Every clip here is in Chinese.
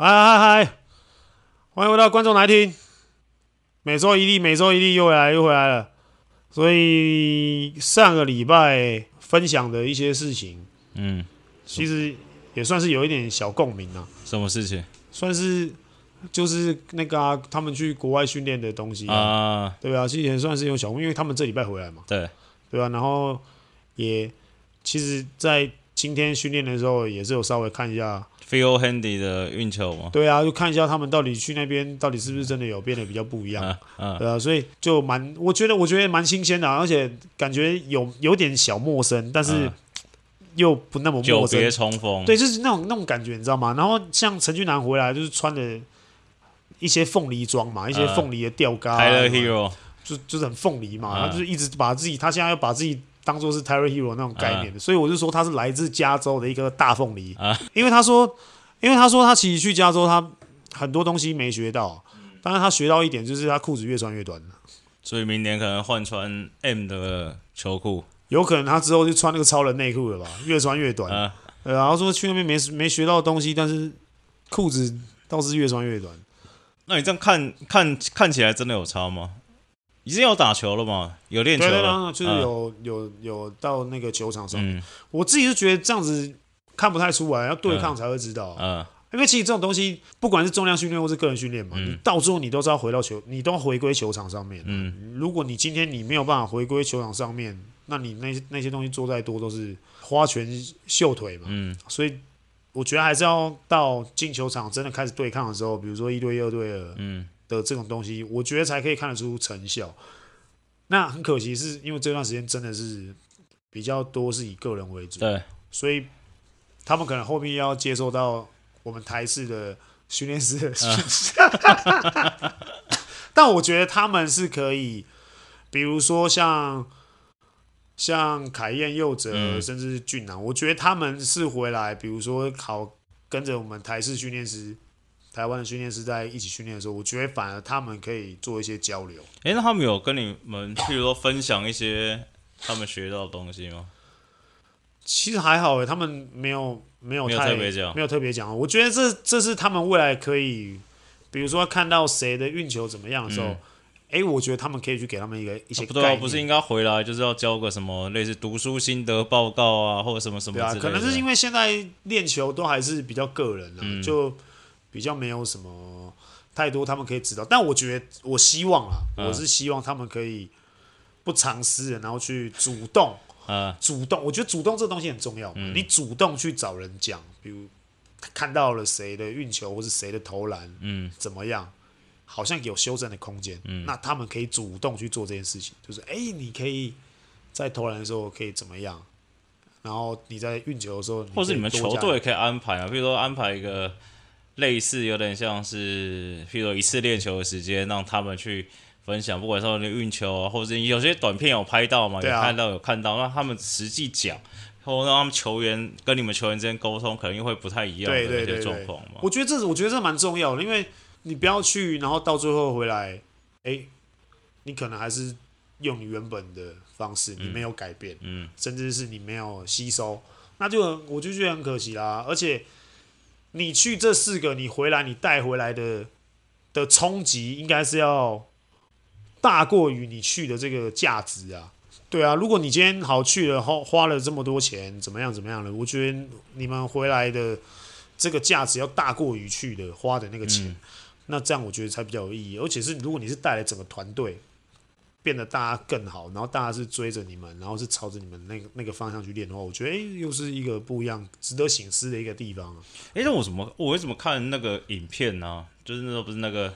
嗨嗨嗨！欢迎回到观众来听，每周一例，每周一例又回来又回来了。所以上个礼拜分享的一些事情，嗯，其实也算是有一点小共鸣啊。什么事情？算是就是那个、啊、他们去国外训练的东西啊，啊对啊，其实也算是有小共鸣，因为他们这礼拜回来嘛，对对啊，然后也其实，在今天训练的时候也是有稍微看一下。Phil Handy 的运球吗？对啊，就看一下他们到底去那边到底是不是真的有变得比较不一样，对啊，所以就蛮，我觉得我觉得蛮新鲜的、啊，而且感觉有有点小陌生，但是又不那么陌生。久别重逢，对，就是那种那种感觉，你知道吗？然后像陈俊南回来，就是穿的一些凤梨装嘛，一些凤梨的吊嘎、啊、Hero 就就是很凤梨嘛，他就是一直把自己，他现在要把自己。当做是 Tyler Hero 那种概念的，uh, 所以我就说他是来自加州的一个大凤梨，uh, 因为他说，因为他说他其实去加州，他很多东西没学到，但是他学到一点就是他裤子越穿越短，所以明年可能换穿 M 的球裤，有可能他之后就穿那个超人内裤了吧，越穿越短，uh, 然后说去那边没没学到东西，但是裤子倒是越穿越短，那你这样看看看起来真的有差吗？已经有打球了嘛？有练球了，对对对，就是有、嗯、有有到那个球场上面。嗯、我自己是觉得这样子看不太出来，要对抗才会知道。嗯，嗯因为其实这种东西，不管是重量训练或是个人训练嘛，嗯、你到最后你都是要回到球，你都要回归球场上面。嗯，如果你今天你没有办法回归球场上面，那你那些那些东西做再多都是花拳绣腿嘛。嗯，所以我觉得还是要到进球场真的开始对抗的时候，比如说一对一、二对二。嗯。的这种东西，我觉得才可以看得出成效。那很可惜，是因为这段时间真的是比较多是以个人为主，对，所以他们可能后面要接受到我们台式的训练师的训练。但我觉得他们是可以，比如说像像凯燕、佑哲，嗯、甚至是俊男，我觉得他们是回来，比如说考跟着我们台式训练师。台湾的训练师在一起训练的时候，我觉得反而他们可以做一些交流。哎、欸，那他们有跟你们，譬如说分享一些他们学到的东西吗？其实还好诶，他们没有没有太没有特别讲，没有特别讲。我觉得这这是他们未来可以，比如说看到谁的运球怎么样的时候，哎、我觉得他们可以去给他们一个一些概念。啊不，是应该回来就是要交个什么类似读书心得报告啊，或者什么什么之类的？对啊，可能是因为现在练球都还是比较个人的、啊，嗯、就。比较没有什么太多他们可以知道，但我觉得我希望啊，嗯、我是希望他们可以不藏私人，然后去主动，嗯、主动，我觉得主动这东西很重要。嗯、你主动去找人讲，比如看到了谁的运球或是谁的投篮，嗯，怎么样，好像有修正的空间，嗯，那他们可以主动去做这件事情，就是哎，你可以在投篮的时候可以怎么样，然后你在运球的时候，或是你们球队也可以安排啊，比如说安排一个。类似有点像是，譬如一次练球的时间，让他们去分享，不管说你运球啊，或者有些短片有拍到嘛，有看到有看到，让他们实际讲，或让他们球员跟你们球员之间沟通，可能又会不太一样的一些状况嘛。我觉得这我觉得这蛮重要的，因为你不要去，然后到最后回来，哎，你可能还是用你原本的方式，你没有改变，嗯，嗯甚至是你没有吸收，那就我就觉得很可惜啦，而且。你去这四个，你回来，你带回来的的冲击应该是要大过于你去的这个价值啊。对啊，如果你今天好去了，花花了这么多钱，怎么样怎么样了？我觉得你们回来的这个价值要大过于去的花的那个钱，嗯、那这样我觉得才比较有意义。而且是如果你是带来整个团队。变得大家更好，然后大家是追着你们，然后是朝着你们那个那个方向去练的话，我觉得哎、欸，又是一个不一样、值得醒思的一个地方。哎、欸，那我怎么我为什么看那个影片呢、啊？就是那时候不是那个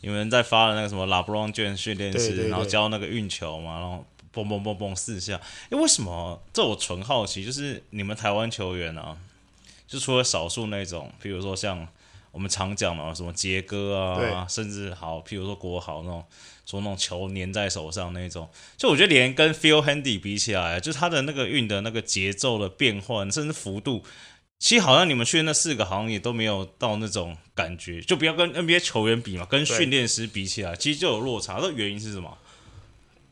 你们在发的那个什么拉布朗卷训练师，然后教那个运球嘛，然后嘣嘣嘣嘣四下。哎、欸，为什么？这我纯好奇，就是你们台湾球员啊，就除了少数那种，比如说像我们常讲的什么杰哥啊，甚至好，譬如说国豪那种。说那种球粘在手上那种，就我觉得连跟 feel Handy 比起来，就是他的那个运的那个节奏的变换，甚至幅度，其实好像你们去的那四个好像也都没有到那种感觉。就不要跟 NBA 球员比嘛，跟训练师比起来，其实就有落差。那原因是什么？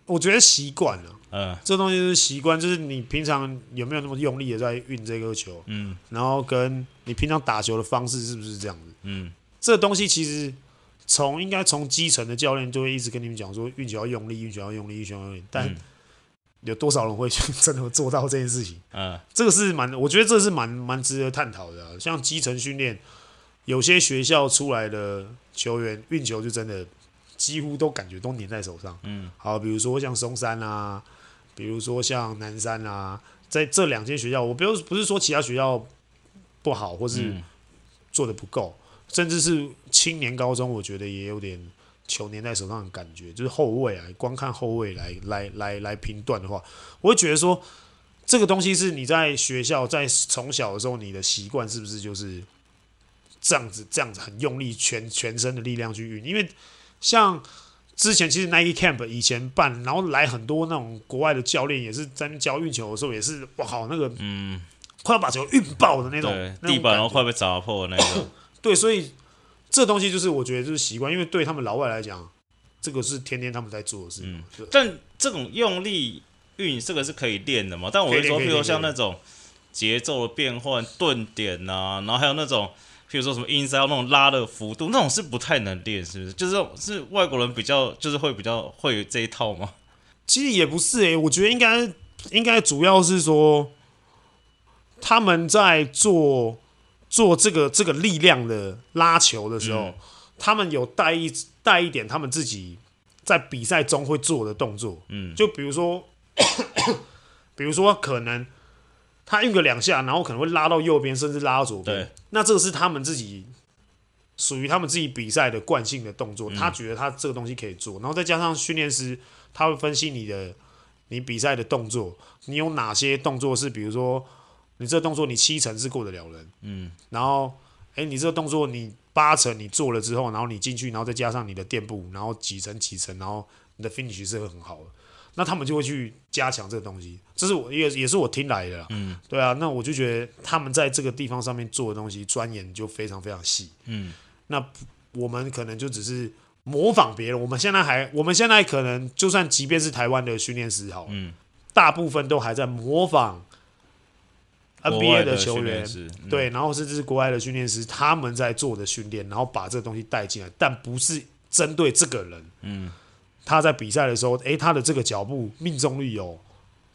我觉得习惯了。嗯，这东西是习惯，就是你平常有没有那么用力的在运这个球，嗯，然后跟你平常打球的方式是不是这样子？嗯，这东西其实从应该从基层的教练就会一直跟你们讲说，运球要用力，运球要用力，运球要用力。但有多少人会去 真的做到这件事情？嗯，这个是蛮，我觉得这是蛮蛮值得探讨的啊。像基层训练，有些学校出来的球员运球就真的几乎都感觉都粘在手上。嗯，好，比如说像松山啊。比如说像南山啊，在这两间学校，我不用不是说其他学校不好，或是做的不够，嗯、甚至是青年高中，我觉得也有点球粘在手上的感觉。就是后卫啊，光看后卫来来来来评断的话，我会觉得说，这个东西是你在学校在从小的时候，你的习惯是不是就是这样子这样子很用力，全全身的力量去运？因为像。之前其实 Nike Camp 以前办，然后来很多那种国外的教练，也是在教运球的时候，也是哇靠那个，嗯，快要把球运爆的那种，地板然后快被砸破的那种。对，所以这东西就是我觉得就是习惯，因为对他们老外来讲，这个是天天他们在做的事。嗯，但这种用力运，这个是可以练的嘛？但我会说，比如像那种节奏的变换、顿点啊，然后还有那种。比如说什么 inside 那种拉的幅度，那种是不太能练，是不是？就是是外国人比较，就是会比较会有这一套吗？其实也不是诶、欸，我觉得应该应该主要是说他们在做做这个这个力量的拉球的时候，嗯、他们有带一带一点他们自己在比赛中会做的动作，嗯，就比如说 比如说可能。他运个两下，然后可能会拉到右边，甚至拉到左边。对，那这个是他们自己属于他们自己比赛的惯性的动作。嗯、他觉得他这个东西可以做，然后再加上训练师，他会分析你的你比赛的动作，你有哪些动作是，比如说你这个动作你七成是过得了人，嗯，然后哎，你这个动作你八成你做了之后，然后你进去，然后再加上你的垫步，然后几层几层，然后你的 finish 是很好的。那他们就会去加强这个东西，这是我也也是我听来的啦。嗯，对啊，那我就觉得他们在这个地方上面做的东西钻研就非常非常细。嗯，那我们可能就只是模仿别人。我们现在还，我们现在可能就算即便是台湾的训练师好，嗯，大部分都还在模仿 NBA 的球员，嗯、对，然后甚至是国外的训练师他们在做的训练，然后把这个东西带进来，但不是针对这个人。嗯。他在比赛的时候，诶，他的这个脚步命中率有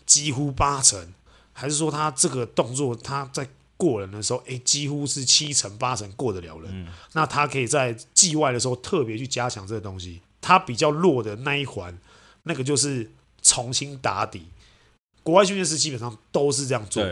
几乎八成，还是说他这个动作他在过人的时候，诶，几乎是七成八成过得了人？嗯、那他可以在季外的时候特别去加强这个东西。他比较弱的那一环，那个就是重新打底。国外训练师基本上都是这样做。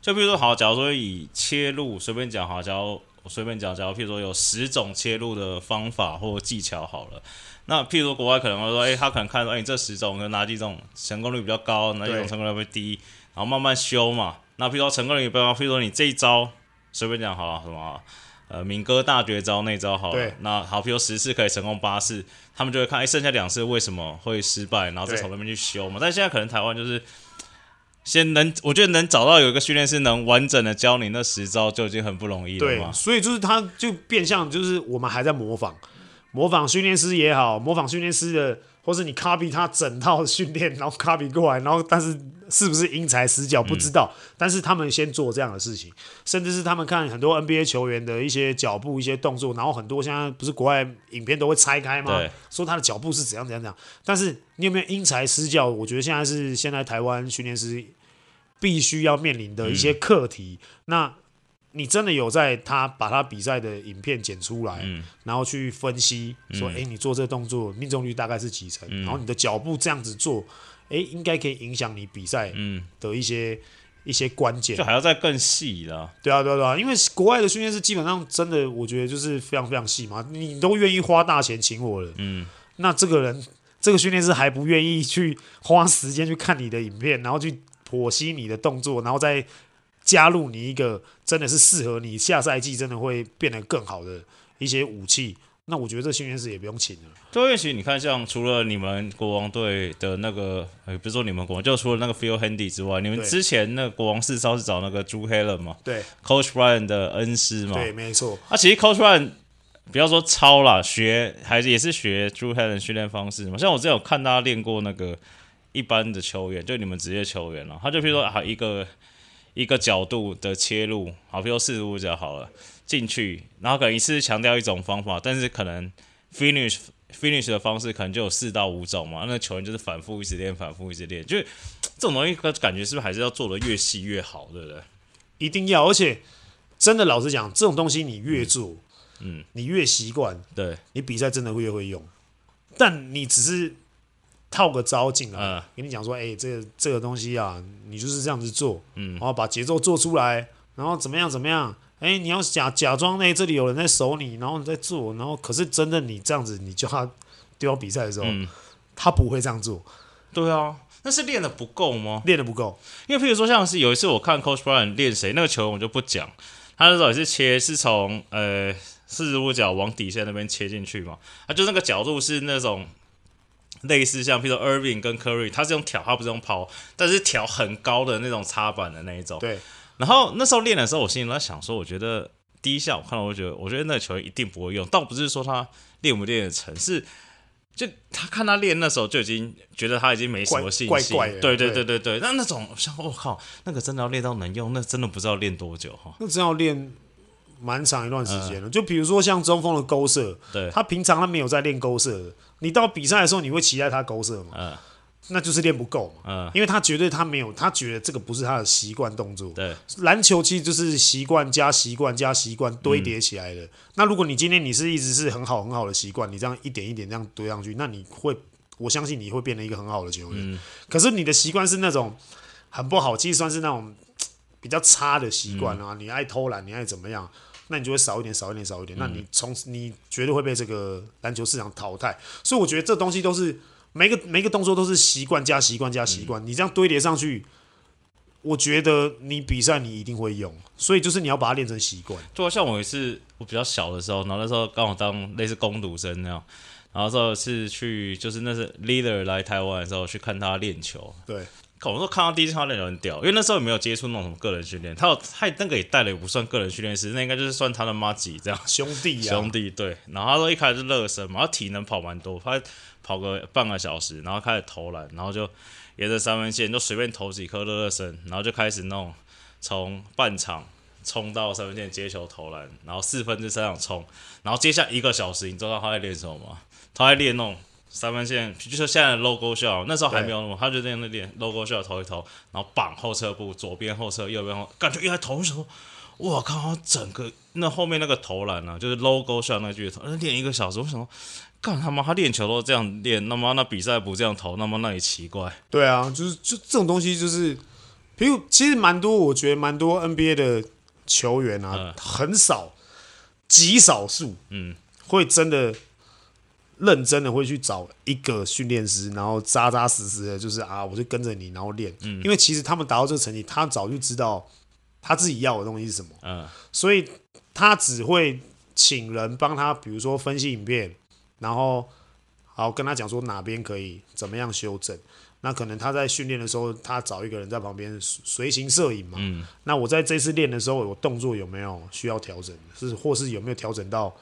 就比如说，好，假如说以切入随便讲，好，假如我随便讲，假如譬如说有十种切入的方法或技巧，好了。那譬如说国外可能会说，哎、欸，他可能看到，哎、欸，你这十种有哪几种成功率比较高，哪几种成功率会低，然后慢慢修嘛。那譬如说成功率比较高，譬如说你这一招随便讲好了，什么呃敏哥大绝招那招好了，那好，譬如十次可以成功八次，他们就会看，哎、欸，剩下两次为什么会失败，然后再从那边去修嘛。但现在可能台湾就是先能，我觉得能找到有一个训练师能完整的教你那十招就已经很不容易了。对，所以就是他就变相就是我们还在模仿。模仿训练师也好，模仿训练师的，或是你 copy 他整套训练，然后 copy 过来，然后但是是不是因材施教不知道，嗯、但是他们先做这样的事情，甚至是他们看很多 NBA 球员的一些脚步、一些动作，然后很多现在不是国外影片都会拆开吗？说他的脚步是怎样怎样怎样。但是你有没有因材施教？我觉得现在是现在台湾训练师必须要面临的一些课题。嗯、那你真的有在他把他比赛的影片剪出来，嗯、然后去分析说，哎、嗯，你做这个动作命中率大概是几成？嗯、然后你的脚步这样子做，哎，应该可以影响你比赛的一些、嗯、一些关键。就还要再更细了。对啊，对啊，对啊，因为国外的训练师基本上真的，我觉得就是非常非常细嘛。你都愿意花大钱请我了，嗯，那这个人这个训练师还不愿意去花时间去看你的影片，然后去剖析你的动作，然后再。加入你一个真的是适合你下赛季真的会变得更好的一些武器，那我觉得这训练师也不用请了。对，因为其实你看，像除了你们国王队的那个，呃，不是说你们国王，就除了那个 Phil Handy 之外，你们之前那个国王四少是找那个 Drew Hanlen 嘛？对，Coach Ryan 的恩师嘛？对，没错。啊，其实 Coach Ryan 不要说抄啦，学还是也是学 Drew Hanlen 训练方式嘛。像我之前有看他练过那个一般的球员，就你们职业球员了，他就比如说啊一个一个角度的切入，好，比如说四十五角好了进去，然后可能一次强调一种方法，但是可能 finish finish 的方式可能就有四到五种嘛。那球员就是反复一直练，反复一直练，就这种东西，感觉是不是还是要做的越细越好，对不对？一定要，而且真的老实讲，这种东西你越做。嗯嗯，你越习惯，对，你比赛真的会越会用。但你只是套个招进来，嗯、跟你讲说，哎、欸，这个这个东西啊，你就是这样子做，嗯，然后把节奏做出来，然后怎么样怎么样，哎、欸，你要假假装那这里有人在守你，然后你在做，然后可是真的你这样子，你叫他丢到比赛的时候，嗯、他不会这样做。对啊，那是练的不够吗？练的不够，因为譬如说，像是有一次我看 Coach Brian 练谁，那个球我就不讲，他那时候也是切，是从呃。四十五角往底线那边切进去嘛，啊，就那个角度是那种类似像，比如说 Irving 跟 Curry，他是用挑，他不是用抛，但是挑很高的那种插板的那一种。对。然后那时候练的时候，我心里在想说，我觉得第一下我看到，我觉得，我觉得那个球员一定不会用，倒不是说他练不练得成，是就他看他练那时候就已经觉得他已经没什么信心。怪怪的。对对对对对，那那种像我靠，那个真的要练到能用，那真的不知道练多久哈。那真要练。蛮长一段时间了，就比如说像中锋的勾射，对，他平常他没有在练勾射的，你到比赛的时候你会期待他勾射吗？嗯，那就是练不够嘛，嗯，因为他绝对他没有，他觉得这个不是他的习惯动作，对，篮球其实就是习惯加习惯加习惯堆叠起来的。嗯、那如果你今天你是一直是很好很好的习惯，你这样一点一点这样堆上去，那你会，我相信你会变成一个很好的球员。嗯、可是你的习惯是那种很不好，其实算是那种比较差的习惯啊，嗯、你爱偷懒，你爱怎么样？那你就会少一点，少一点，少一点。那你从你绝对会被这个篮球市场淘汰。所以我觉得这东西都是每个每个动作都是习惯加习惯加习惯。你这样堆叠上去，我觉得你比赛你一定会用。所以就是你要把它练成习惯。就像我也是我比较小的时候，然后那时候刚好当类似攻读生那样，然后说是去就是那是 leader 来台湾的时候去看他练球。对。我说看到第一次他练很屌，因为那时候也没有接触那种什么个人训练，他有他那个也带了也不算个人训练师，那应该就是算他的妈吉这样 兄弟呀、啊、兄弟对。然后他说一开始是热身嘛，他体能跑蛮多，他跑个半个小时，然后开始投篮，然后就沿着三分线就随便投几颗热热身，然后就开始弄从半场冲到三分线接球投篮，然后四分之三场冲，然后接下一个小时，你知道他在练什么吗？他在练那种。三分线就是现在的 logo shot，那时候还没有那么，他就这样的练 logo shot 投一投，然后绑后撤步，左边后撤，右边后，感觉一来投的时候，我靠，整个那后面那个投篮呢、啊，就是 logo shot 那句投，那练一个小时，我想说，干他妈，他练球都这样练，那么那比赛不这样投，那么那也奇怪。对啊，就是就这种东西，就是，比如其实蛮多，我觉得蛮多 NBA 的球员啊，嗯、很少，极少数，嗯，会真的。认真的会去找一个训练师，然后扎扎实实的，就是啊，我就跟着你，然后练。嗯，因为其实他们达到这个成绩，他早就知道他自己要的东西是什么。嗯，所以他只会请人帮他，比如说分析影片，然后好跟他讲说哪边可以怎么样修正。那可能他在训练的时候，他找一个人在旁边随行摄影嘛。嗯，那我在这次练的时候，我动作有没有需要调整？是或是有没有调整到？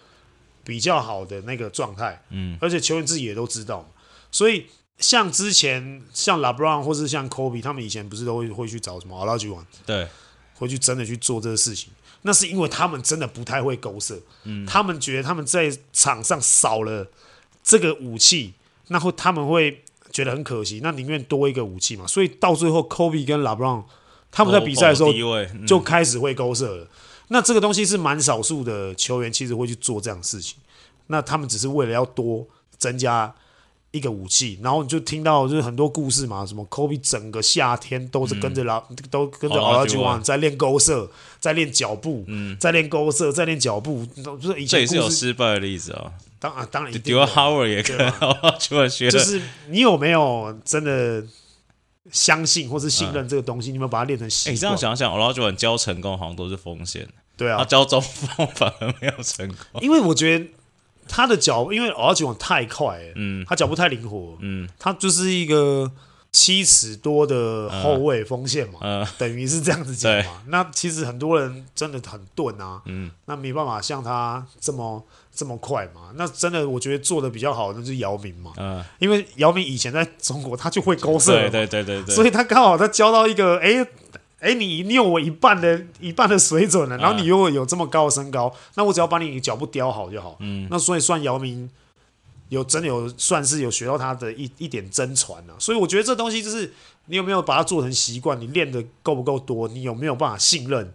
比较好的那个状态，嗯，而且球员自己也都知道，所以像之前像 LeBron 或是像 Kobe，他们以前不是都会会去找什么 Olajuwon，对，会去真的去做这个事情，那是因为他们真的不太会勾射，嗯，他们觉得他们在场上少了这个武器，那会他们会觉得很可惜，那宁愿多一个武器嘛，所以到最后 Kobe 跟 LeBron 他们在比赛的时候就开始会勾射了。那这个东西是蛮少数的球员其实会去做这样的事情，那他们只是为了要多增加一个武器，然后你就听到就是很多故事嘛，什么 Kobe 整个夏天都是跟着老、嗯、都跟着 Olajuwon 在练勾射，在练脚步，嗯，在练勾射，在练脚步，就是以前这也是有失败的例子啊。当然当然，Dwight Howard 也跟 Olajuwon 学，就是你有没有真的？相信或是信任这个东西，嗯、你们把它练成习惯。你、欸、这样想想，Olajuwon 教成功好像都是风险。对啊，他教中锋 反而没有成功。因为我觉得他的脚，因为 Olajuwon 太快了，嗯，他脚步太灵活，嗯，他就是一个七尺多的后卫锋线嘛，嗯，等于是这样子讲嘛。那其实很多人真的很钝啊，嗯，那没办法像他这么这么快嘛。那真的我觉得做的比较好的就是姚明嘛，嗯，因为姚明以前在中国他就会勾射，对对对对对，所以他刚好他教到一个，哎哎，你你有我一半的一半的水准了，然后你又有这么高的身高，那我只要把你脚步雕好就好，嗯，那所以算姚明。有真的有算是有学到他的一一点真传啊，所以我觉得这东西就是你有没有把它做成习惯，你练的够不够多，你有没有办法信任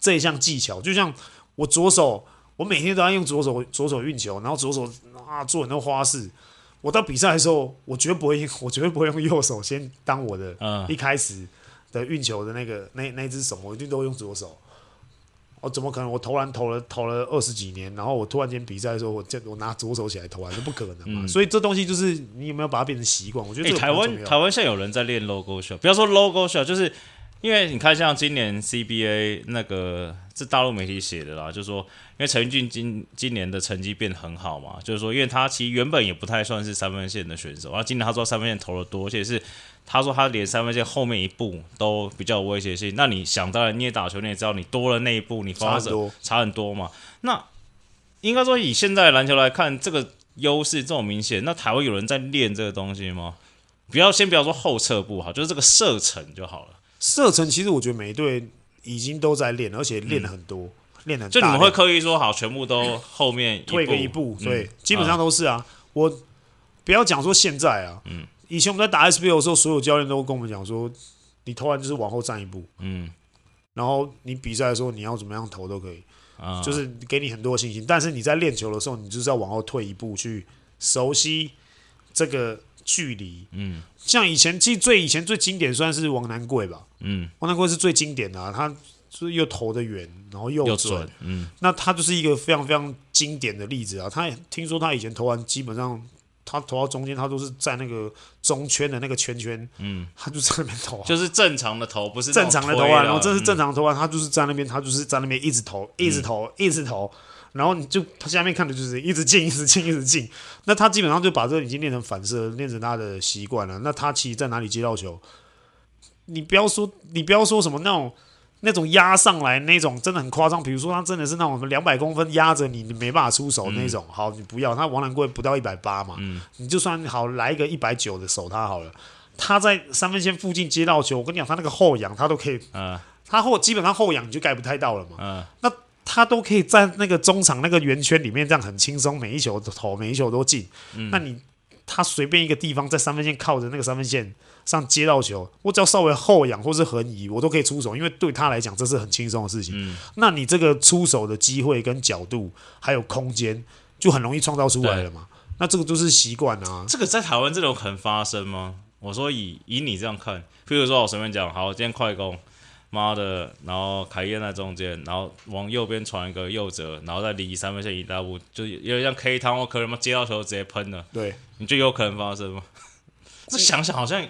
这一项技巧？就像我左手，我每天都要用左手左手运球，然后左手啊做很多花式。我到比赛的时候，我绝对不会，我绝对不会用右手先当我的嗯一开始的运球的那个那那只手，我一定都会用左手。我、哦、怎么可能？我投篮投了投了二十几年，然后我突然间比赛的时候，我这我拿左手起来投篮，这不可能嘛。嗯、所以这东西就是你有没有把它变成习惯？我觉得、欸、台湾台湾现在有人在练 logo shot，不要说 logo shot，就是因为你看像今年 CBA 那个是大陆媒体写的啦，就是说因为陈俊今今年的成绩变得很好嘛，就是说因为他其实原本也不太算是三分线的选手，然后今年他说三分线投的多，而且是。他说他连三分线后面一步都比较有威胁性。那你想当然，你也打球，你也知道，你多了那一步，你发挥者差很多嘛。那应该说以现在篮球来看，这个优势这么明显。那台湾有人在练这个东西吗？不要先不要说后撤步好，就是这个射程就好了。射程其实我觉得每一队已经都在练，而且练了很多，练、嗯、很多。就你们会刻意说好，全部都后面退个一步，对，嗯、基本上都是啊。啊我不要讲说现在啊，嗯。以前我们在打 SBL 的时候，所有教练都跟我们讲说，你投篮就是往后站一步，嗯，然后你比赛的时候你要怎么样投都可以，啊，就是给你很多信心。但是你在练球的时候，你就是要往后退一步去熟悉这个距离，嗯，像以前其实最以前最经典算是王南贵吧，嗯，王南贵是最经典的啊，他就是又投的远，然后又准，又准，嗯，那他就是一个非常非常经典的例子啊。他听说他以前投完基本上。他投到中间，他都是在那个中圈的那个圈圈，嗯，他就在那边投，就是正常的投，不是正常的投啊。然后这是正常的投啊，他就是在那边，他就是在那边一直投，一直投，一直投。然后你就他下面看的就是一直进，一直进，一直进。那他基本上就把这个已经练成反射，练成他的习惯了。那他其实在哪里接到球，你不要说，你不要说什么那种。那种压上来那种真的很夸张，比如说他真的是那种两百公分压着你，你没办法出手那种。嗯、好，你不要他王兰贵不到一百八嘛，嗯、你就算好来一个一百九的守他好了。他在三分线附近接到球，我跟你讲，他那个后仰他都可以，嗯、他后基本上后仰你就盖不太到了嘛。嗯、那他都可以在那个中场那个圆圈里面这样很轻松，每一球都投，每一球都进。嗯、那你他随便一个地方在三分线靠着那个三分线。上接到球，我只要稍微后仰或是横移，我都可以出手，因为对他来讲这是很轻松的事情。嗯，那你这个出手的机会跟角度还有空间，就很容易创造出来了嘛。那这个都是习惯啊。这个在台湾这种很发生吗？我说以以你这样看，譬如说我随便讲，好，今天快攻，妈的，然后凯燕在中间，然后往右边传一个右折，然后再离三分线一大步，就有点像 K 汤或可能接到球直接喷了。对，你觉得有可能发生吗？这想想好像。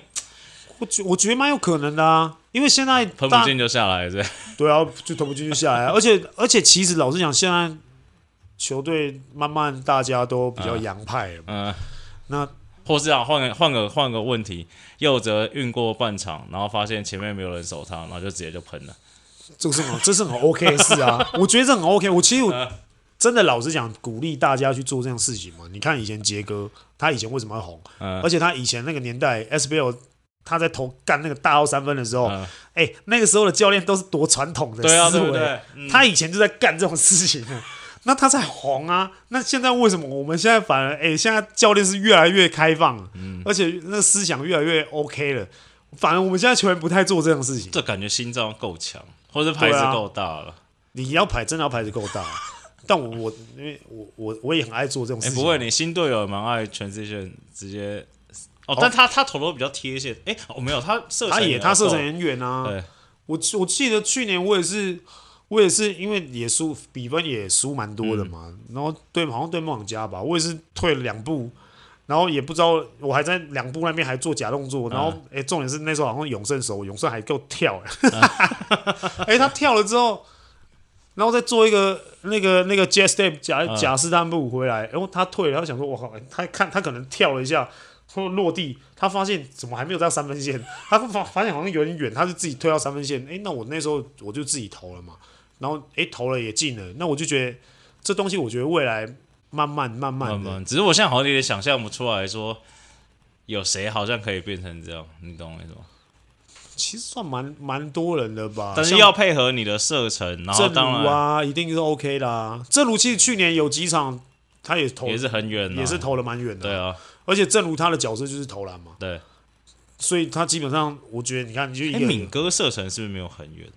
我觉我觉得蛮有可能的啊，因为现在喷不进就下来对，对啊，就投不进就下来，而且而且其实老实讲，现在球队慢慢大家都比较洋派了，嗯，嗯，那或是啊，换个换个换个问题，右泽运过半场，然后发现前面没有人守他，然后就直接就喷了，这是很这是很 OK 的事啊，我觉得这很 OK，我其实我真的老实讲，鼓励大家去做这样事情嘛。你看以前杰哥，他以前为什么会红？嗯，而且他以前那个年代 SBL。他在投干那个大号三分的时候，哎、嗯。欸，那个时候的教练都是多传统的思维，对啊对对？嗯、他以前就在干这种事情，那他才红啊。那现在为什么我们现在反而哎、欸，现在教练是越来越开放，嗯、而且那思想越来越 OK 了，反而我们现在球员不太做这种事情。这感觉心脏够强，或者牌子够大了。你要牌，真的要牌子够大。但我我因为我我我也很爱做这种事情。欸、不会，你新队友蛮爱 transition 直接。哦，但他他投的比较贴切，哎，哦没有，他射程他也他射程很远啊。对，我我记得去年我也是，我也是因为也输比分也输蛮多的嘛，然后对好像对梦想家吧，我也是退了两步，然后也不知道我还在两步那边还做假动作，然后哎，重点是那时候好像永胜手永胜还够跳，哎，他跳了之后，然后再做一个那个那个 jet step 假假试探步回来，然后他退了，他想说我靠，他看他可能跳了一下。说落地，他发现怎么还没有到三分线，他发发现好像有点远，他就自己退到三分线。哎，那我那时候我就自己投了嘛，然后哎投了也进了，那我就觉得这东西，我觉得未来慢慢慢慢的，慢慢只是我现在好像有点想象不出来说有谁好像可以变成这样，你懂我意思吗？其实算蛮蛮多人的吧，但是要配合你的射程，然后当然啊，一定是 OK 的啊。正如其实去年有几场，他也投也是很远，也是投的蛮远的，对啊。而且正如他的角色就是投篮嘛，对，所以他基本上我觉得，你看，你就一个敏哥射程是不是没有很远？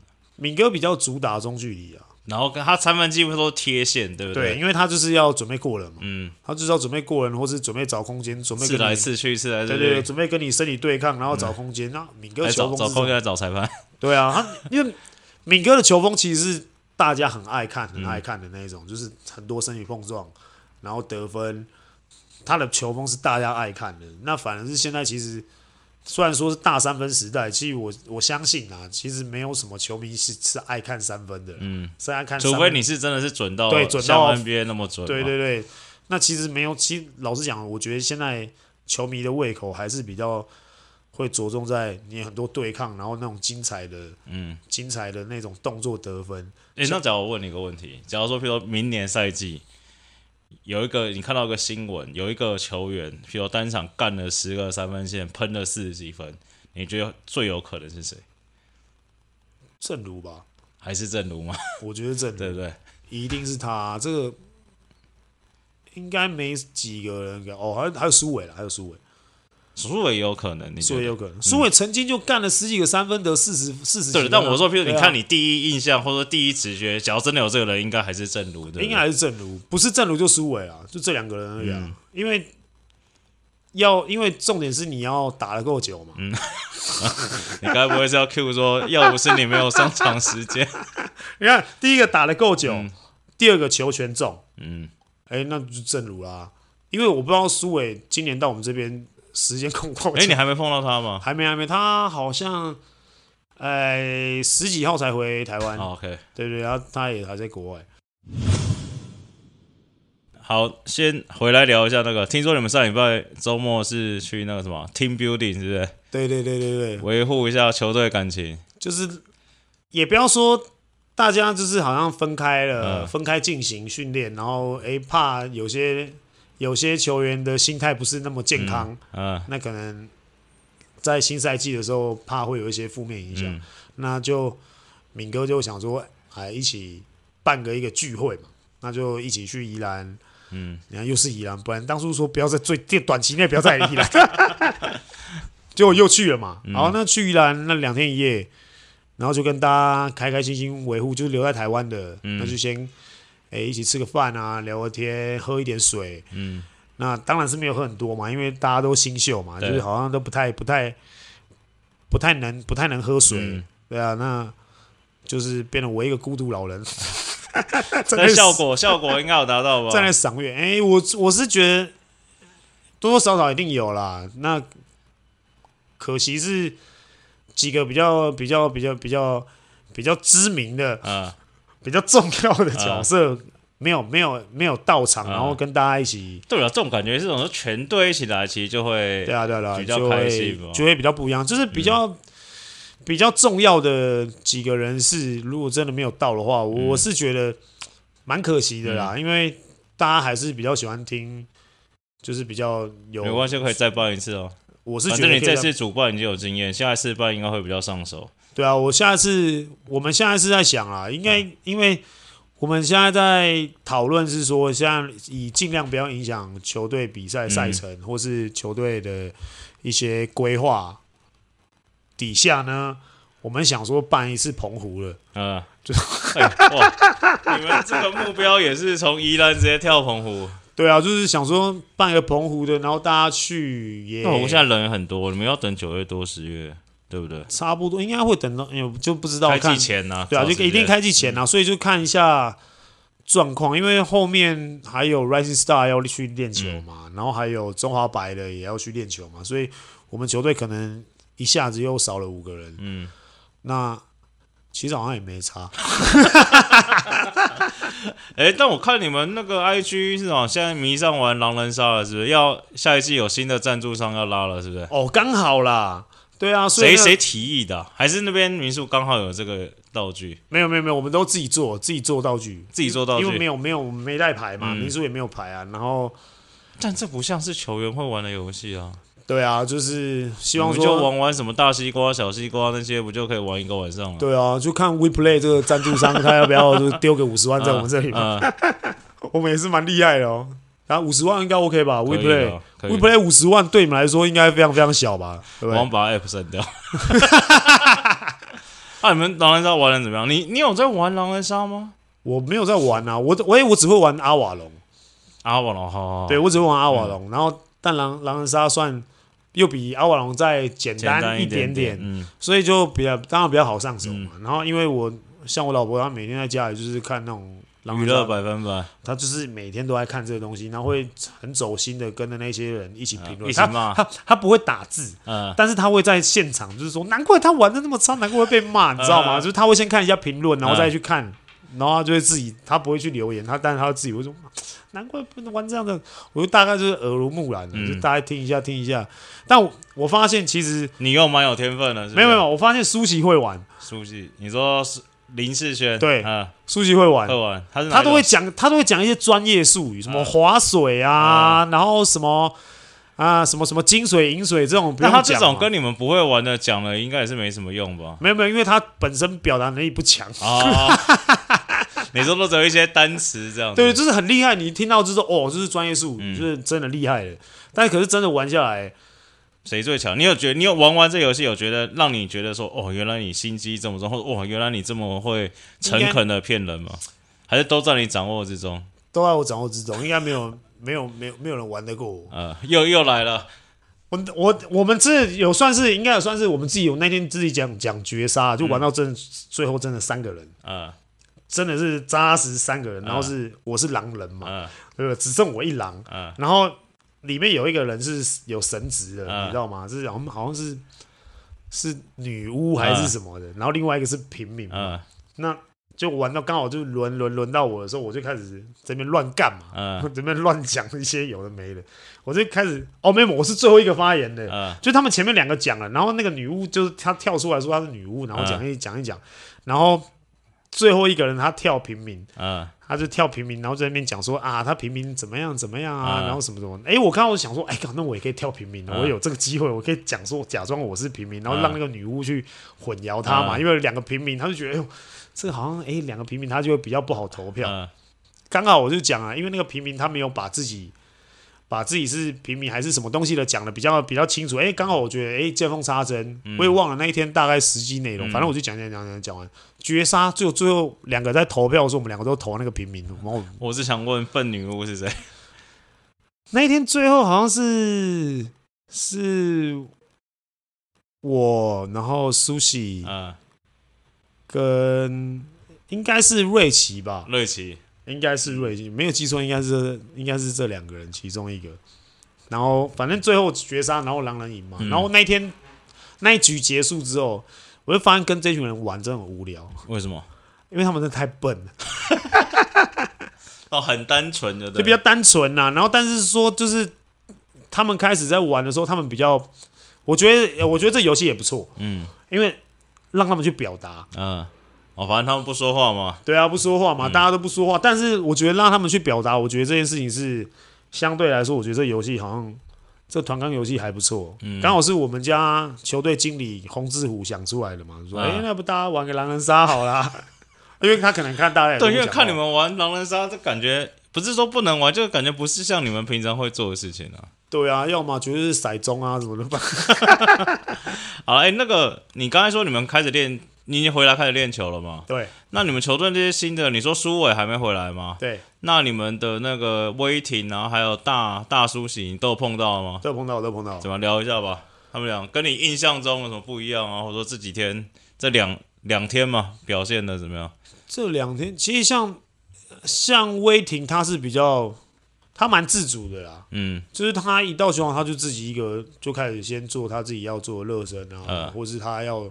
敏哥比较主打中距离啊，然后跟他三分基本上都贴线，对不对？对，因为他就是要准备过人嘛，嗯，他就是要准备过人，或是准备找空间，准备刺来刺去，刺来刺去，对对，准备跟你身体对抗，然后找空间。那敏哥球风找空间来找裁判，对啊，他因为敏哥的球风其实是大家很爱看、很爱看的那一种，就是很多身体碰撞，然后得分。他的球风是大家爱看的，那反而是现在其实虽然说是大三分时代，其实我我相信啊，其实没有什么球迷是是爱看三分的，嗯，是爱看，除非你是真的是准到对准到 NBA 那么准，对对对，那其实没有，其实老实讲，我觉得现在球迷的胃口还是比较会着重在你很多对抗，然后那种精彩的，嗯，精彩的那种动作得分。诶，那假如我问你一个问题，假如说，譬如说明年赛季。有一个你看到一个新闻，有一个球员，比如单场干了十个三分线，喷了四十几分，你觉得最有可能是谁？正如吧？还是正如吗？我觉得正如，对不对？一定是他啊，这个应该没几个人哦，还有还有苏伟了，还有苏伟。苏伟也有可能，你苏伟有可能。苏伟曾经就干了十几个三分，得四十四十几。对，但我说，譬如你看你第一印象或者说第一直觉，假如真的有这个人，应该还是正如的。应该还是正如，不是正如就苏伟啊，就这两个人而已啊。因为要，因为重点是你要打得够久嘛。嗯，你该不会是要 Q 说，要不是你没有上场时间？你看，第一个打得够久，第二个球权重，嗯，哎，那就正如啦。因为我不知道苏伟今年到我们这边。时间空旷。哎，你还没碰到他吗？还没，还没。他好像，哎，十几号才回台湾。Oh, OK，对对，然后他也还在国外。好，先回来聊一下那个。听说你们上礼拜周末是去那个什么 team building，是不是？对对对对对，维护一下球队感情。就是，也不要说大家就是好像分开了，嗯、分开进行训练，然后哎，怕有些。有些球员的心态不是那么健康，嗯，那可能在新赛季的时候，怕会有一些负面影响，嗯、那就敏哥就想说，哎一起办个一个聚会嘛，那就一起去宜兰，嗯，你看又是宜兰，不然当初说不要在最短期内不要在宜兰，结果又去了嘛，然后，那去宜兰那两天一夜，然后就跟大家开开心心维护，就是留在台湾的，嗯、那就先。哎，一起吃个饭啊，聊个天，喝一点水。嗯，那当然是没有喝很多嘛，因为大家都新秀嘛，就是好像都不太、不太、不太能、不太能喝水。嗯、对啊，那就是变得我一个孤独老人。这效果 效果应该有达到吧？在那赏月，哎，我我是觉得多多少少一定有啦。那可惜是几个比较、比较、比较、比较、比较知名的啊。比较重要的角色没有没有没有到场，然后跟大家一起。对啊，这种感觉是这种全队一起来，其实就会对啊对啊，比较开心，就会比较不一样。就是比较比较重要的几个人是，如果真的没有到的话，我是觉得蛮可惜的啦。因为大家还是比较喜欢听，就是比较有。没关系，可以再办一次哦。我是觉得你这次主办已经有经验，下一次办应该会比较上手。对啊，我下次我们现在是在想啊，应该因为我们现在在讨论是说，现在以尽量不要影响球队比赛赛程，嗯、或是球队的一些规划底下呢，我们想说办一次澎湖了，嗯，就、哎、哇，你们这个目标也是从宜兰直接跳澎湖？对啊，就是想说办一个澎湖的，然后大家去也。澎湖现在人很多，你们要等九月多十月。对不对？差不多应该会等到，因为就不知道开季前呢、啊。对啊，就一定开季前呐、啊，嗯、所以就看一下状况，因为后面还有 Rising Star 要去练球嘛，嗯、然后还有中华白的也要去练球嘛，所以我们球队可能一下子又少了五个人。嗯，那其实好像也没差。哎、欸，但我看你们那个 IG 是吧？现在迷上玩狼人杀了，是不是？要下一季有新的赞助商要拉了，是不是？哦，刚好啦。对啊，谁谁提议的？还是那边民宿刚好有这个道具？没有没有没有，我们都自己做，自己做道具，自己做道具。因为没有没有我们没带牌嘛，嗯、民宿也没有牌啊。然后，但这不像是球员会玩的游戏啊。对啊，就是希望说就玩玩什么大西瓜、小西瓜那些，不就可以玩一个晚上了？对啊，就看 WePlay 这个赞助商他要不要就丢个五十万在我们这里嘛。我们也是蛮厉害的哦。然后五十万应该 OK 吧？WePlay WePlay 五十万对你们来说应该非常非常小吧？对不对？我们把 App 删掉。啊，你们狼人杀玩的怎么样？你你有在玩狼人杀吗？我没有在玩啊，我我我只会玩阿瓦隆。阿瓦隆，好，好，对我只会玩阿瓦隆。然后但狼狼人杀算。又比阿瓦隆再简单一点点，点点嗯、所以就比较当然比较好上手嘛。嗯、然后因为我像我老婆，她每天在家里就是看那种娱乐百分百，他就是每天都在看这个东西，然后会很走心的跟着那些人一起评论，一起骂。她她不会打字，嗯、但是他会在现场就是说，难怪他玩的那么差，难怪会被骂，你知道吗？嗯、就是他会先看一下评论，然后再去看。嗯然后他就会自己，他不会去留言，他但是他自己会说，难怪不能玩这样的，我就大概就是耳濡目染就大概听一下听一下。但我，我发现其实你又蛮有天分的，没有没有，我发现舒淇会玩。舒淇，你说是林世轩？对，嗯，舒淇会玩，会玩，他是他都会讲，他都会讲一些专业术语，什么划水啊，嗯、然后什么。啊，什么什么金水银水这种，那他这种跟你们不会玩的讲了，应该也是没什么用吧？没有没有，因为他本身表达能力不强。哦，你说都只有一些单词这样。对，就是很厉害。你听到就是哦，这是专业术语，嗯、就是真的厉害的。但可是真的玩下来，谁最强？你有觉得你有玩完这游戏，有觉得让你觉得说哦，原来你心机这么重，或者哇，原来你这么会诚恳的骗人吗？还是都在你掌握之中？都在我掌握之中，应该没有。没有没有没有人玩得过我，呃，又又来了，我我我们这有算是应该有算是我们自己有那天自己讲讲绝杀，就玩到真、嗯、最后真的三个人，啊、呃，真的是扎实三个人，然后是、呃、我是狼人嘛，呃、对不对？只剩我一狼，呃、然后里面有一个人是有神职的，呃、你知道吗？是好像好像是是女巫还是什么的，呃、然后另外一个是平民那。就玩到刚好就轮轮轮到我的时候，我就开始这边乱干嘛，嗯，这边乱讲一些有的没的，我就开始哦，没有，我是最后一个发言的，嗯，就他们前面两个讲了，然后那个女巫就是她跳出来说她是女巫，然后讲一讲一讲，然后最后一个人她跳平民，嗯，他就跳平民，然后在那边讲说啊，他平民怎么样怎么样啊，然后什么什么，哎，我刚刚我想说，哎，那我也可以跳平民，我有这个机会，我可以讲说假装我是平民，然后让那个女巫去混淆他嘛，因为两个平民，他就觉得哎呦。这个好像哎，两个平民他就会比较不好投票。嗯、刚好我就讲啊，因为那个平民他没有把自己把自己是平民还是什么东西的讲的比较比较清楚。哎，刚好我觉得哎见缝插针，嗯、我也忘了那一天大概实际内容。嗯、反正我就讲讲讲讲讲完绝杀，最后最后两个在投票的时候，我们两个都投那个平民。我是想问笨女巫是谁？那一天最后好像是是我，然后苏西。嗯跟应该是瑞奇吧，瑞奇应该是瑞金，没有记错，应该是应该是这两个人其中一个。然后反正最后绝杀，然后狼人赢嘛。嗯、然后那一天那一局结束之后，我就发现跟这群人玩真的很无聊。为什么？因为他们真的太笨了。哦，很单纯的，就比较单纯呐、啊。然后但是说就是他们开始在玩的时候，他们比较，我觉得我觉得这游戏也不错。嗯，因为。让他们去表达，嗯，哦，反正他们不说话嘛，对啊，不说话嘛，嗯、大家都不说话。但是我觉得让他们去表达，我觉得这件事情是相对来说，我觉得这游戏好像这团康游戏还不错。嗯，刚好是我们家球队经理洪志虎想出来的嘛，说，哎、嗯欸，那不大家玩个狼人杀好啦，因为他可能看大家对，因为看你们玩狼人杀，这感觉不是说不能玩，就感觉不是像你们平常会做的事情啊。对啊，要么就是骰盅啊什么的吧。好，哎、欸，那个你刚才说你们开始练，你已经回来开始练球了吗？对。那你们球队这些新的，你说苏伟还没回来吗？对。那你们的那个威霆啊，还有大大苏醒，你都有碰到了吗？都有碰到，都有碰到。怎么聊一下吧？他们俩跟你印象中有什么不一样啊？或者说这几天这两两天嘛，表现的怎么样？这两天其实像像威霆，他是比较。他蛮自主的啦，嗯，就是他一到球场，他就自己一个就开始先做他自己要做的热身啊，嗯、或是他要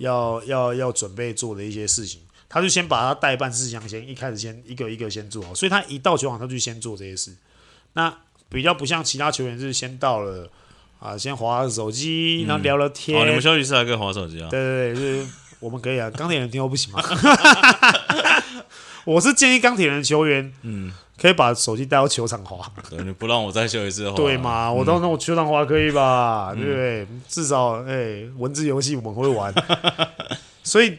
要要要准备做的一些事情，他就先把他代办事项先一开始先一个一个先做好，所以他一到球场他就先做这些事。那比较不像其他球员是先到了啊，先划手机，然后聊聊天。哦，你们休息室还可以划手机啊？对对对，就是我们可以啊。钢铁人听我不行吗？我是建议钢铁人球员，嗯。可以把手机带到球场滑，对，你不让我再秀一次的话，对嘛？我到那种球场滑可以吧？嗯、对不对？至少哎、欸，文字游戏我们会玩，所以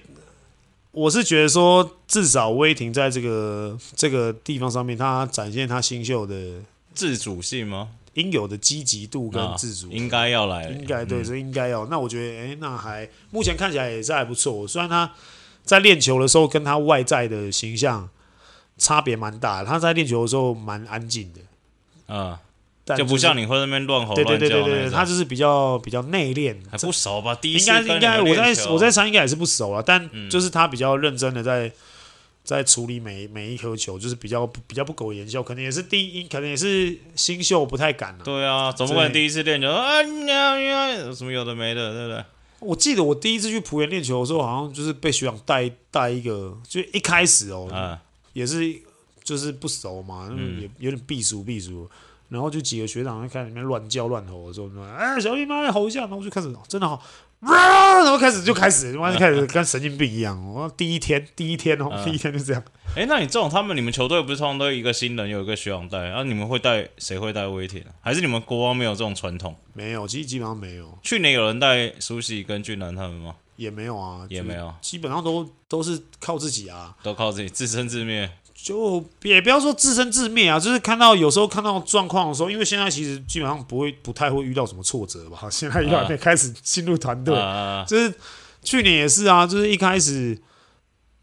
我是觉得说，至少威霆在这个这个地方上面，他展现他新秀的自主性吗？应有的积极度跟自主，应该要来，应该对，所以应该要。那我觉得，哎、欸，那还目前看起来也是还不错。虽然他在练球的时候，跟他外在的形象。差别蛮大的，他在练球的时候蛮安静的，嗯，就不像你会那边乱吼乱叫。对对对对对，他就是比较比较内敛，还不熟吧？第一次应该应该我在我在猜应该也是不熟啊，但就是他比较认真的在在处理每每一颗球，就是比较比较不苟言笑，可能也是第一，可能也是新秀不太敢了。对啊，总不可能第一次练球啊呀呀，什么有的没的，对不对？我记得我第一次去浦原练球的时候，好像就是被学长带带一个，就一开始哦。嗯也是，就是不熟嘛，嗯、也有点避俗避俗，然后就几个学长在看里面乱叫乱吼的时候，说：“哎，小弟妈吼一下！”然后我就开始真的好，然后开始就开始，完全开始跟神经病一样。我说第一天，第一天哦，第一天就这样。哎、那你这种他们你们球队不是通常都一个新人有一个学长带，然、啊、后你们会带谁会带威霆？还是你们国王没有这种传统？没有，其实基本上没有。去年有人带苏西跟俊男他们吗？也没有啊，也没有，基本上都都是靠自己啊，都靠自己自生自灭。就也不要说自生自灭啊，就是看到有时候看到状况的时候，因为现在其实基本上不会不太会遇到什么挫折吧。现在一开始开始进入团队，啊、就是去年也是啊，就是一开始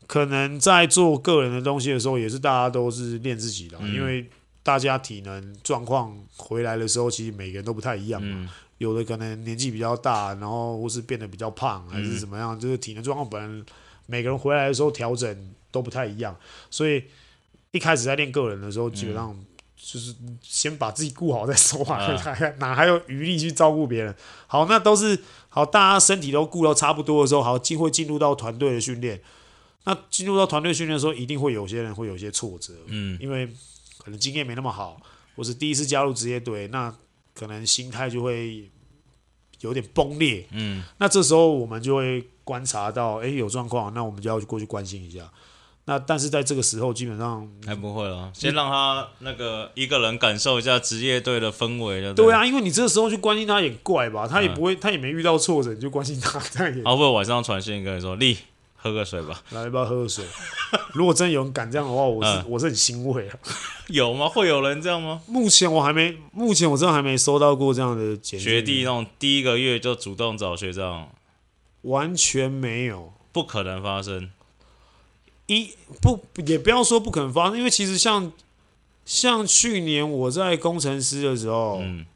可能在做个人的东西的时候，也是大家都是练自己的，嗯、因为大家体能状况回来的时候，其实每个人都不太一样嘛。嗯有的可能年纪比较大，然后或是变得比较胖，还是怎么样，嗯、就是体能状况本来每个人回来的时候调整都不太一样，所以一开始在练个人的时候，基本上就是先把自己顾好再说话，嗯、哪还有余力去照顾别人？好，那都是好，大家身体都顾到差不多的时候，好，机会进入到团队的训练。那进入到团队训练的时候，一定会有些人会有些挫折，嗯，因为可能经验没那么好，或是第一次加入职业队，那。可能心态就会有点崩裂，嗯，那这时候我们就会观察到，哎，有状况，那我们就要去过去关心一下。那但是在这个时候，基本上还不会了，先让他那个一个人感受一下职业队的氛围了。对啊，因为你这个时候去关心他也怪吧，他也不会，他也没遇到挫折，你就关心他，这样也。好，不会晚上传讯跟你说，丽。喝个水吧，来，要不要喝个水？如果真有人敢这样的话，我是、嗯、我是很欣慰啊。有吗？会有人这样吗？目前我还没，目前我真的还没收到过这样的简学弟那种第一个月就主动找学长，完全没有，不可能发生。一不也不要说不可能发生，因为其实像像去年我在工程师的时候，嗯，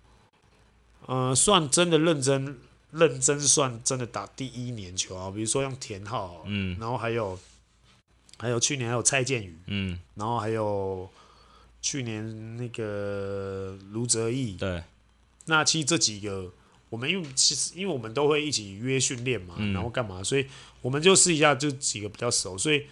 呃，算真的认真。认真算真的打第一年球啊，比如说像田浩，嗯，然后还有还有去年还有蔡健宇，嗯，然后还有去年那个卢哲义，对，那其实这几个我们因为其实因为我们都会一起约训练嘛，嗯、然后干嘛，所以我们就试一下，就几个比较熟，所以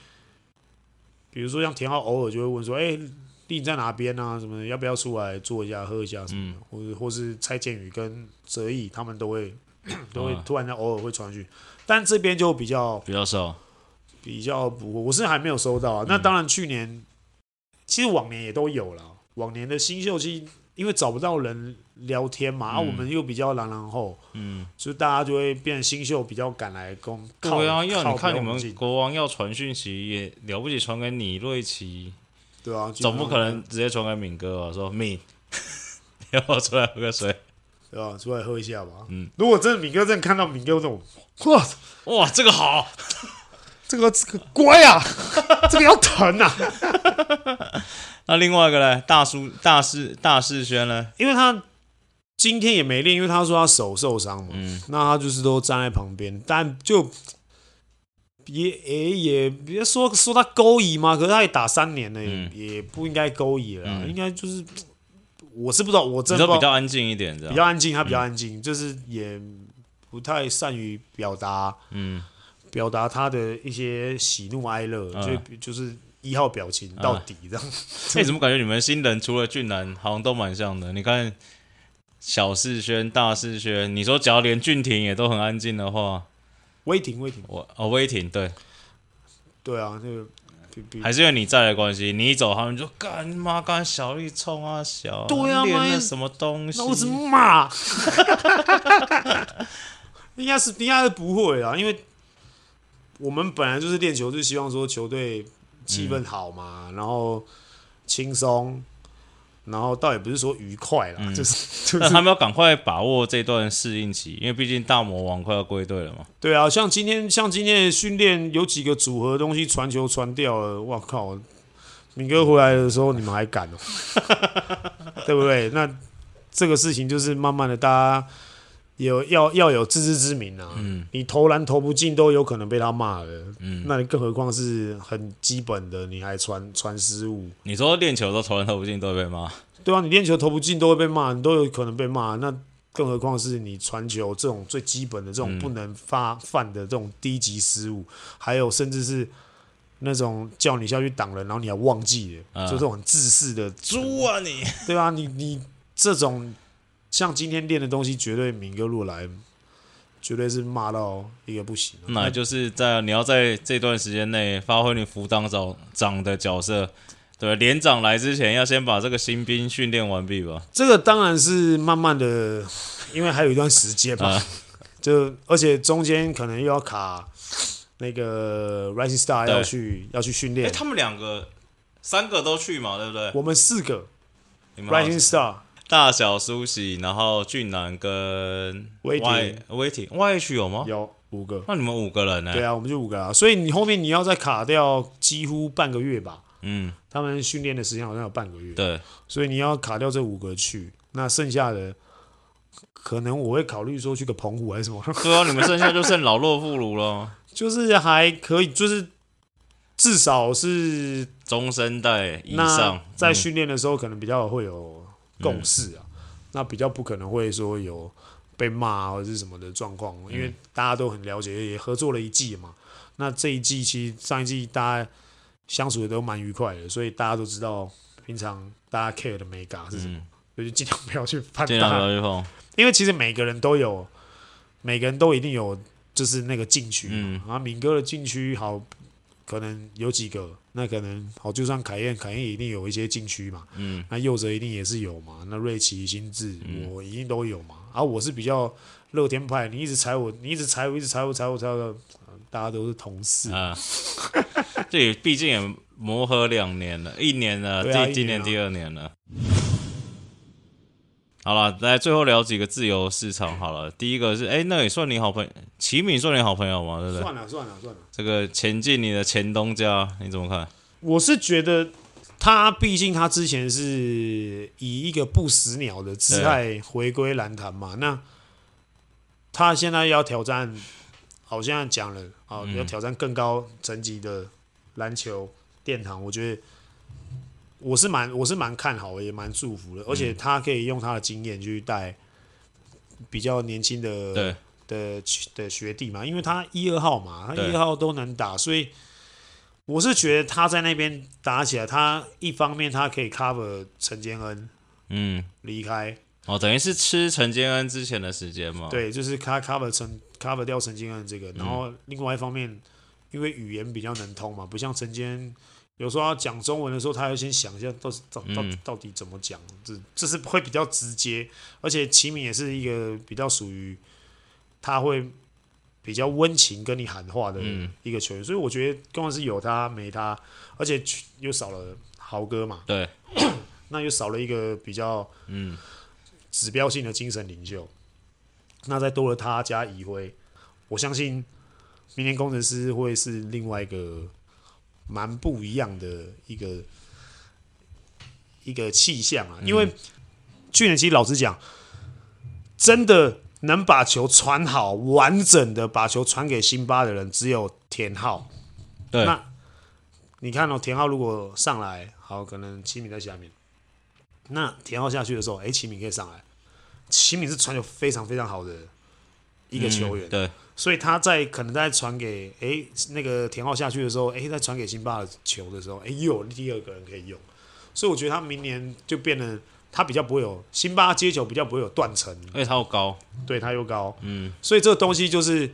比如说像田浩偶尔就会问说，哎、欸，你在哪边啊？什么要不要出来坐一下喝一下什么或者或是蔡健宇跟泽义他们都会。都会突然间偶尔会传讯，但这边就比较比较少，比较不，我是还没有收到啊。那当然，去年其实往年也都有了。往年的新秀期，因为找不到人聊天嘛，啊，我们又比较狼狼后，嗯，就大家就会变新秀比较敢来攻。对啊，因为你看你们国王要传讯息也了不起，传给你瑞奇，对啊，总不可能直接传给敏哥啊，说敏，要不要出来喝个水？对吧？出来喝一下吧。嗯，如果真的敏哥真的看到敏哥这种，哇哇，这个好，这个这个乖啊，这个要疼啊。那另外一个呢？大叔大师大师轩呢？因为他今天也没练，因为他说他手受伤嘛。嗯，那他就是都站在旁边，但就也也也别说说他勾引嘛，可是他也打三年了，嗯、也不应该勾引了，嗯、应该就是。我是不知道，我真的比较安静一点，比较安静，他比较安静，嗯、就是也不太善于表达，嗯，表达他的一些喜怒哀乐，嗯、就就是一号表情到底这样。哎、嗯，怎么感觉你们新人除了俊男，好像都蛮像的？你看小世轩、大世轩，你说只要连俊廷也都很安静的话，威霆、威霆，我哦，威霆，对，对啊，那个。还是因为你在的关系，你一走，他们就干妈干小丽冲啊小，对啊，练那什么东西？那我怎么骂？应该是应该是不会啊，因为我们本来就是练球，就希望说球队气氛好嘛，嗯、然后轻松。然后倒也不是说愉快啦，嗯、就是 就是他们要赶快把握这段适应期，因为毕竟大魔王快要归队了嘛。对啊，像今天像今天的训练有几个组合的东西传球传掉了，哇靠！敏哥回来的时候你们还敢哦、喔？对不对？那这个事情就是慢慢的大家有要要有自知之明啊。嗯，你投篮投不进都有可能被他骂的，嗯，那你更何况是很基本的，你还传传失误？你说练球都投篮投不进都会被骂？对啊，你练球投不进都会被骂，你都有可能被骂。那更何况是你传球这种最基本的这种不能发犯的这种低级失误，嗯、还有甚至是那种叫你下去挡人，然后你还忘记了，嗯、就这种很自私的猪啊你！对啊，你你这种像今天练的东西，绝对敏哥路来，绝对是骂到一个不行。那就是在你要在这段时间内发挥你辅导长长的角色。对，连长来之前要先把这个新兵训练完毕吧。这个当然是慢慢的，因为还有一段时间嘛。啊、就而且中间可能又要卡那个 Rising Star 要去要去训练。他们两个三个都去嘛，对不对？我们四个 Rising Star 大小苏喜，然后俊男跟威霆威霆 YH 有吗？有五个。那你们五个人呢？对啊，我们就五个啊。所以你后面你要再卡掉几乎半个月吧。嗯，他们训练的时间好像有半个月，对，所以你要卡掉这五个去，那剩下的可能我会考虑说去个澎湖还是什么？对啊，你们剩下就剩老弱妇孺了，就是还可以，就是至少是中生代以上，在训练的时候可能比较会有共识啊，嗯、那比较不可能会说有被骂或者是什么的状况，因为大家都很了解，也合作了一季嘛，那这一季其实上一季大家。相处的都蛮愉快的，所以大家都知道平常大家 care 的 mega 是什么，所以就尽量不要去攀大。因为其实每个人都有，每个人都一定有，就是那个禁区。嗯。啊，敏哥的禁区好，可能有几个，那可能好，就算凯燕，凯燕一定有一些禁区嘛。嗯。那右哲一定也是有嘛？那瑞奇、新智，我一定都有嘛？而、啊、我是比较乐天派，你一直踩我，你一直踩我，一直踩我，踩我，踩我。大家都是同事啊，这也毕竟也磨合两年了，一年了，这、啊、今年第二年了。好了，来最后聊几个自由市场好了。第一个是，哎、欸，那也算你好朋友，齐敏算你好朋友吗？对不对？算了算了算了。这个前进你的前东家，你怎么看？我是觉得他毕竟他之前是以一个不死鸟的姿态回归篮坛嘛，那他现在要挑战。好，像讲了啊，要挑战更高层级的篮球殿堂，我觉得我是蛮我是蛮看好，也蛮祝福的。而且他可以用他的经验去带比较年轻的对。的的学弟嘛，因为他一二号嘛，他一二号都能打，所以我是觉得他在那边打起来，他一方面他可以 cover 陈坚恩，嗯，离开。哦，等于是吃陈坚恩之前的时间嘛，对，就是他 cover 陈。cover 掉陈建恩这个，然后另外一方面，因为语言比较能通嘛，不像陈坚，有时候要讲中文的时候，他要先想一下到到到到底怎么讲，这这是会比较直接，而且齐敏也是一个比较属于他会比较温情跟你喊话的一个球员，所以我觉得刚好是有他没他，而且又少了豪哥嘛，对，那又少了一个比较嗯。指标性的精神领袖。那再多了他加以辉，我相信明年工程师会是另外一个蛮不一样的一个一个气象啊。因为去年其实老实讲，真的能把球传好、完整的把球传给辛巴的人，只有田浩。对，那你看哦，田浩如果上来，好，可能齐敏在下面。那田浩下去的时候，哎，齐敏可以上来。齐敏是传球非常非常好的一个球员，嗯、对，所以他在可能在传给哎那个田浩下去的时候，哎，在传给辛巴的球的时候，哎，又有第二个人可以用，所以我觉得他明年就变得他比较不会有辛巴接球比较不会有断层，而且他又高，对他又高，嗯，所以这个东西就是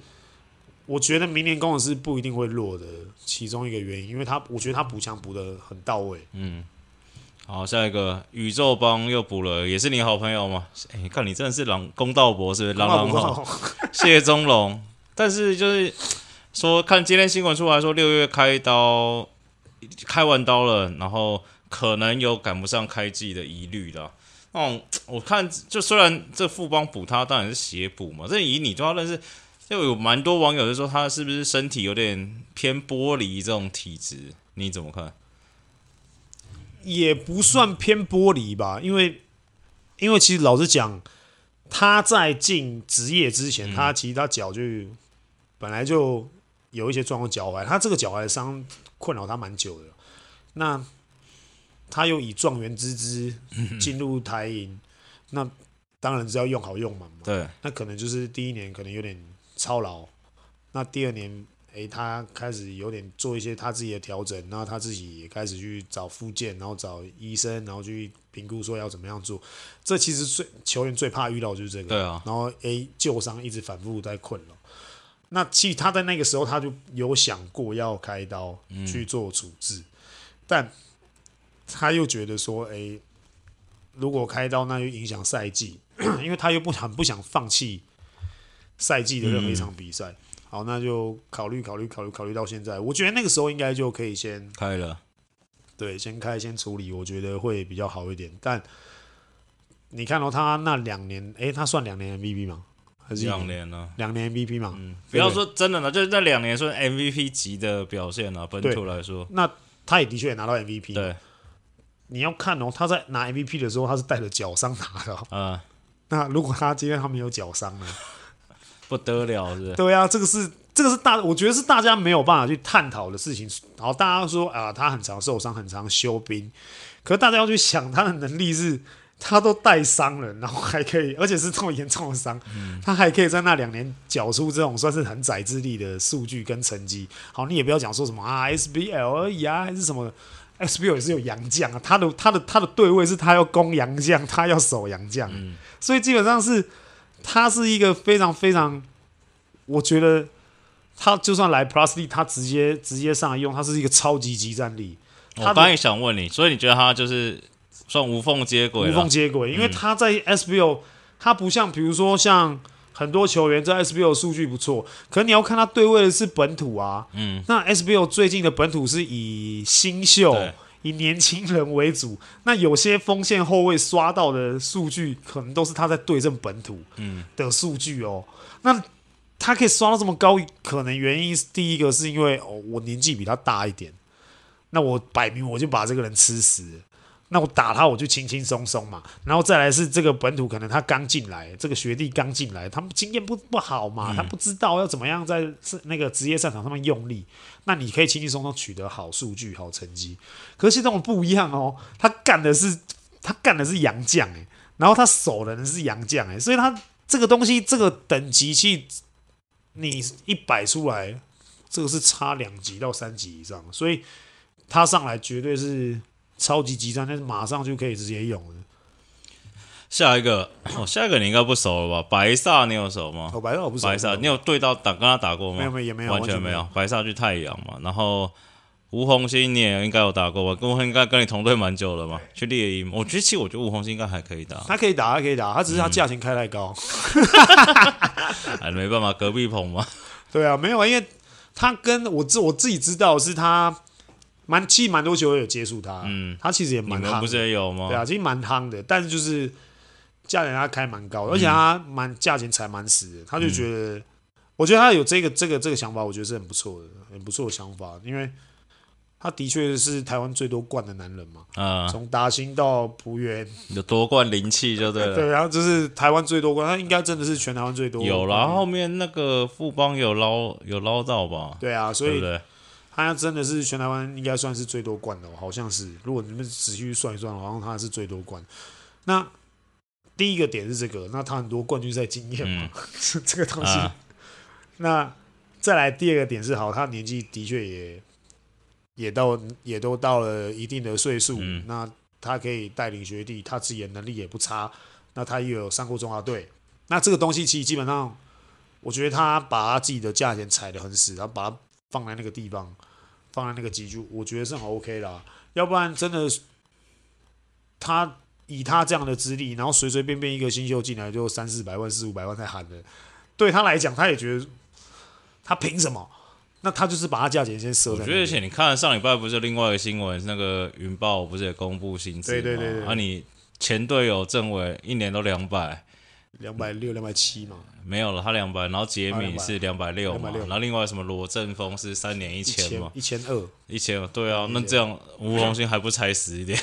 我觉得明年工程师不一定会弱的其中一个原因，因为他我觉得他补强补的很到位，嗯。好，下一个宇宙帮又补了，也是你好朋友吗？哎、欸，看你真的是狼公道博是不是？狼狼好，谢宗龙。但是就是说，看今天新闻出来说，六月开刀，开完刀了，然后可能有赶不上开季的疑虑了。嗯，我看就虽然这富邦补他当然是血补嘛，这以你都要认识，就有蛮多网友就说他是不是身体有点偏玻璃这种体质？你怎么看？也不算偏玻璃吧，因为因为其实老实讲，他在进职业之前，嗯、他其实他脚就本来就有一些状况，脚踝他这个脚踝的伤困扰他蛮久的。那他又以状元之姿进入台银，嗯、那当然是要用好用满嘛。对，那可能就是第一年可能有点操劳，那第二年。诶，他开始有点做一些他自己的调整，然后他自己也开始去找附件，然后找医生，然后去评估说要怎么样做。这其实最球员最怕遇到的就是这个。对啊。然后诶，旧伤一直反复在困扰。那其实他在那个时候他就有想过要开刀去做处置，嗯、但他又觉得说，诶，如果开刀那就影响赛季，因为他又不很不想放弃赛季的任何一场比赛。嗯好，那就考虑考虑考虑考虑到现在，我觉得那个时候应该就可以先开了，对，先开先处理，我觉得会比较好一点。但你看到、哦、他那两年，诶，他算两年 MVP 吗？还是两年呢？两年 MVP 嘛？嗯，不要说真的呢，就是那两年算 MVP 级的表现啊，本土来说，那他也的确也拿到 MVP。对，你要看哦，他在拿 MVP 的时候，他是带着脚伤拿的、哦。嗯，那如果他今天他没有脚伤呢？不得了是，是？对啊，这个是这个是大，我觉得是大家没有办法去探讨的事情。然后大家说啊，他很常受伤，很常休兵。可是大家要去想，他的能力是，他都带伤了，然后还可以，而且是这么严重的伤，嗯、他还可以在那两年缴出这种算是很宰之力的数据跟成绩。好，你也不要讲说什么啊，SBL 而已啊，还是什么，SBL 也是有洋将啊。他的他的他的对位是他要攻洋将，他要守洋将，嗯、所以基本上是。他是一个非常非常，我觉得他就算来 Plus D，他直接直接上来用，他是一个超级即战力。我刚才也想问你，所以你觉得他就是算无缝接轨？无缝接轨，因为他在 SBL，他不像比如说像很多球员在 SBO 数据不错，可是你要看他对位的是本土啊。嗯。那 SBO 最近的本土是以新秀。以年轻人为主，那有些锋线后卫刷到的数据，可能都是他在对阵本土的数据哦。嗯、那他可以刷到这么高，可能原因是第一个是因为哦，我年纪比他大一点，那我摆明我就把这个人吃死。那我打他，我就轻轻松松嘛。然后再来是这个本土，可能他刚进来，这个学弟刚进来，他们经验不不好嘛，他不知道要怎么样在那个职业赛场上面用力。那你可以轻轻松松取得好数据、好成绩。可是这种不一样哦，他干的是他干的是洋将诶，然后他守的人是洋将诶，所以他这个东西这个等级去，你一摆出来，这个是差两级到三级以上，所以他上来绝对是。超级极端，但是马上就可以直接用了。下一个，哦，下一个你应该不熟了吧？白萨你有熟吗？哦，白萨我不熟。白萨，你有对到打跟他打过吗？没有，没有，也没有，完全没有。白萨去太阳嘛，然后吴鸿兴你也应该有打过吧？跟我应该跟你同队蛮久了嘛。去猎鹰，我觉得其实我觉得吴鸿兴应该还可以打。他可以打，他可以打，他只是他价钱开太高。哎，没办法，隔壁棚嘛。对啊，没有啊，因为他跟我自我自己知道是他。蛮，其实蛮多球队有接触他，嗯，他其实也蛮夯，不是也有吗？对啊，其实蛮夯的，但是就是价钱他开蛮高的，而且他蛮价钱才蛮死的，他就觉得，嗯、我觉得他有这个这个这个想法，我觉得是很不错的，很不错的想法，因为他的确是台湾最多冠的男人嘛，啊、嗯，从达兴到璞园有夺冠灵气就对了，对，然后就是台湾最多冠，他应该真的是全台湾最多，有啦，后面那个富邦有捞有捞到吧？对啊，所以。他真的是全台湾应该算是最多冠的，好像是。如果你们仔细算一算，好像他是最多冠。那第一个点是这个，那他很多冠军赛经验嘛，嗯、这个东西。啊、那再来第二个点是，好，他年纪的确也也到也都到了一定的岁数，嗯、那他可以带领学弟，他自己的能力也不差，那他也有上过中华队，那这个东西其实基本上，我觉得他把他自己的价钱踩得很死，然后把它放在那个地方，放在那个级距，我觉得是很 OK 啦，要不然真的他。以他这样的资历，然后随随便便一个新秀进来就三四百万、四五百万在喊的，对他来讲，他也觉得他凭什么？那他就是把他价钱先设。我觉得，而且你看上礼拜不是另外一个新闻，那个云豹不是也公布薪资吗？对对对，对。啊，你前队友政委一年都两百，两百六、两百七嘛？没有了，他两百，然后杰米是两百六嘛？然后另外什么罗振峰是三年一千嘛？一千二，一千二，对啊，那这样吴红星还不踩死一点？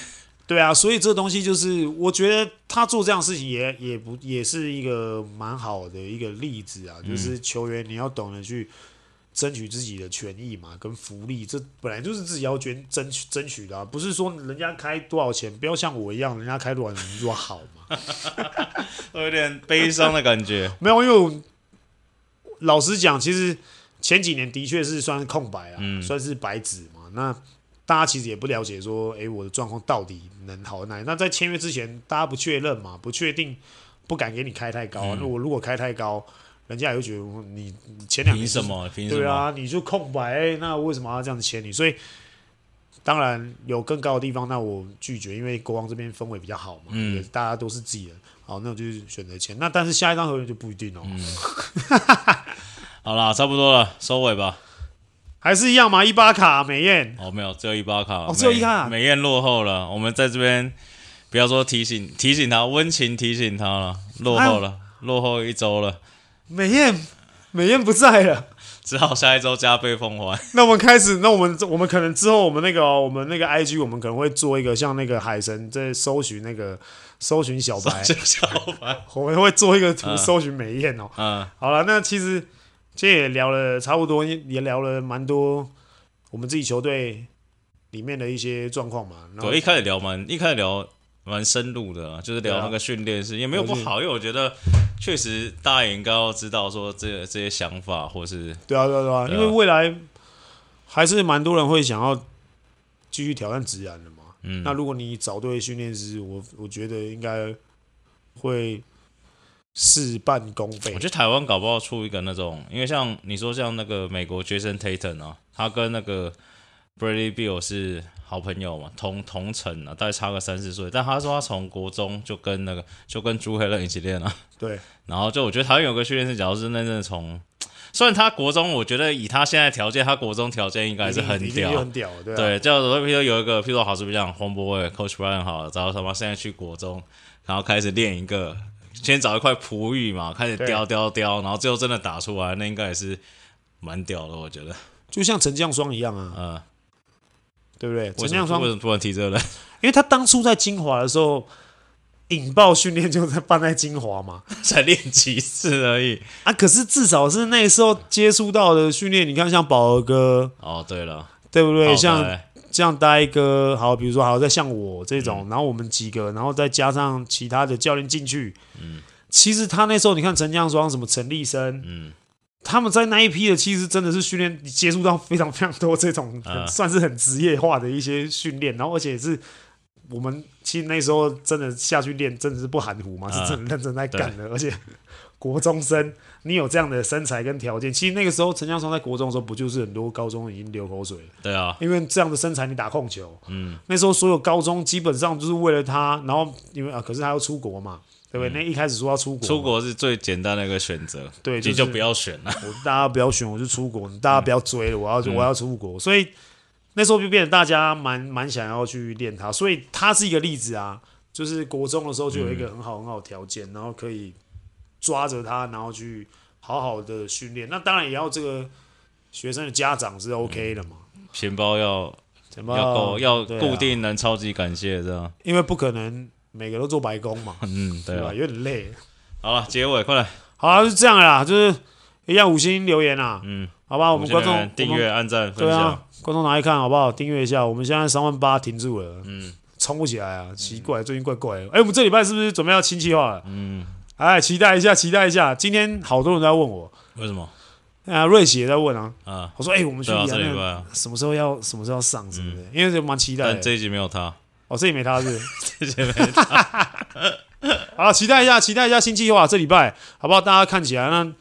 对啊，所以这东西就是，我觉得他做这样的事情也也不也是一个蛮好的一个例子啊，就是球员你要懂得去争取自己的权益嘛，跟福利，这本来就是自己要捐争取争取的啊，不是说人家开多少钱，不要像我一样，人家开多少钱你说好嘛，有点悲伤的感觉。没有，因为我老实讲，其实前几年的确是算是空白啊，嗯、算是白纸嘛，那。大家其实也不了解，说，诶，我的状况到底能好哪？那在签约之前，大家不确认嘛，不确定，不敢给你开太高。那、嗯、我如果开太高，人家也会觉得你前两年凭什么？凭什么？对啊，你就空白，那为什么要这样子签你？所以，当然有更高的地方，那我拒绝，因为国王这边氛围比较好嘛，嗯，大家都是自己人，好，那我就选择签。那但是下一张合约就不一定哦。嗯、好啦，差不多了，收尾吧。还是一样吗？伊巴卡美艳哦，没有，只有伊巴卡哦，只有伊巴卡美艳落后了。我们在这边不要说提醒提醒他，温情提醒他了，落后了，落后一周了。美艳美艳不在了，只好下一周加倍奉还。那我们开始，那我们我们可能之后我们那个、哦、我们那个 IG 我们可能会做一个像那个海神在搜寻那个搜寻小白小白，我们会做一个图搜寻美艳哦。嗯，好了，那其实。今天也聊了差不多，也聊了蛮多我们自己球队里面的一些状况嘛。对，一开始聊蛮，一开始聊蛮深入的，啊就是聊那个训练是也没有不好，因为我觉得确实大家也应该要知道说这这些想法，或是对啊对啊对啊，因为未来还是蛮多人会想要继续挑战直男的嘛。嗯，那如果你找对训练师，我我觉得应该会。事半功倍。我觉得台湾搞不好出一个那种，因为像你说像那个美国 Jason Tatum 啊，他跟那个 Bradley Beal 是好朋友嘛，同同城啊，大概差个三四岁。但他说他从国中就跟那个就跟朱黑人一起练了。对。然后就我觉得台湾有个训练师，假如是那阵从，虽然他国中，我觉得以他现在条件，他国中条件应该是很屌，很屌，对、啊。对，叫做譬如有一个，譬如说好是不是这样，黄博伟 Coach Brian 好，然后他妈现在去国中，然后开始练一个。先找一块璞玉嘛，开始雕雕雕，然后最后真的打出来，那应该也是蛮屌的，我觉得。就像陈将双一样啊，嗯，对不对？陈亮双为什么突然提这个呢？因为他当初在金华的时候，引爆训练就在办在金华嘛，才练几次而已啊。可是至少是那时候接触到的训练，你看像宝儿哥，哦，对了，对不对？像。这样呆哥好，比如说好，再像我这种，嗯、然后我们几个，然后再加上其他的教练进去，嗯，其实他那时候你看陈江双什么陈立生，嗯，他们在那一批的，其实真的是训练，你接触到非常非常多这种、啊、算是很职业化的一些训练，然后而且是我们其实那时候真的下去练，真的是不含糊嘛，啊、是真的认真在干的，而且。国中生，你有这样的身材跟条件，其实那个时候陈江松在国中的时候，不就是很多高中已经流口水了？对啊，因为这样的身材，你打控球，嗯，那时候所有高中基本上就是为了他，然后因为啊，可是他要出国嘛，对不对？嗯、那一开始说要出国，出国是最简单的一个选择，对，你就不要选了。我大家不要选，我就出国，大家不要追了，我要我要出国，嗯、所以那时候就变得大家蛮蛮想要去练它，所以它是一个例子啊，就是国中的时候就有一个很好很好的条件，然后可以。抓着它，然后去好好的训练。那当然也要这个学生的家长是 OK 的嘛。钱包要钱包要够，要固定能超级感谢这样。因为不可能每个都做白工嘛。嗯，对吧？有点累。好了，结尾快来。好了，是这样啦，就是一样五星留言啊。嗯，好吧，我们观众订阅、按赞、分享。观众拿来看好不好？订阅一下。我们现在三万八停住了。嗯，冲不起来啊，奇怪，最近怪怪的。哎，我们这礼拜是不是准备要亲戚化了？嗯，哎，期待一下，期待一下。今天好多人在问我，为什么？啊，瑞喜也在问啊。啊，我说，哎，我们去这礼拜什么时候要什么时候要上什么的？因为就蛮期待。但这一集没有他，哦，这也没他是，这集没他。好，期待一下，期待一下新计划，这礼拜好不好？大家看起来那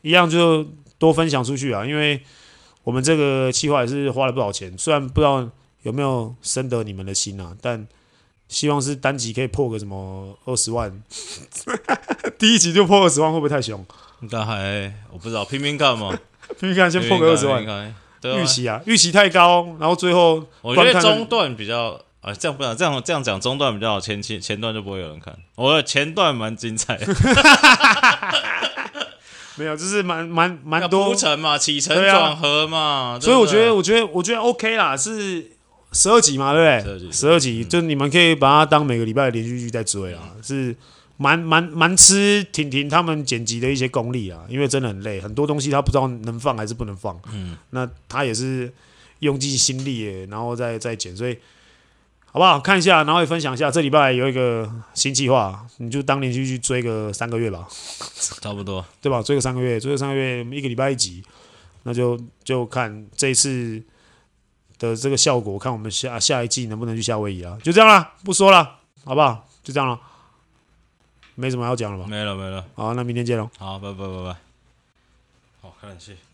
一样就多分享出去啊，因为我们这个计划也是花了不少钱，虽然不知道有没有深得你们的心啊，但希望是单集可以破个什么二十万，第一集就破二十万会不会太凶？应该还我不知道，拼命看嘛，拼命看先破个二十万，预期啊，预期太高，然后最后我觉得中段比较。啊，这样不讲，这样这样讲中段比较好，前期前段就不会有人看。我的前段蛮精彩的 没有，就是蛮蛮蛮多铺陈嘛，起承转合嘛，啊、所以我觉得我觉得我觉得 OK 啦，是十二集嘛，对不对？十二集，就你们可以把它当每个礼拜的连续剧在追啊，嗯、是蛮蛮蛮吃婷婷他们剪辑的一些功力啊，因为真的很累，很多东西他不知道能放还是不能放，嗯，那他也是用尽心力耶，然后再再剪，所以。好不好？看一下，然后也分享一下。这礼拜有一个新计划，你就当连续去追个三个月吧，差不多，对吧？追个三个月，追个三个月，一个礼拜一集，那就就看这一次的这个效果，看我们下下一季能不能去夏威夷啊？就这样啦，不说了，好不好？就这样了，没什么要讲了吧？没了，没了。好，那明天见喽。好，拜拜拜拜。好，看戏看。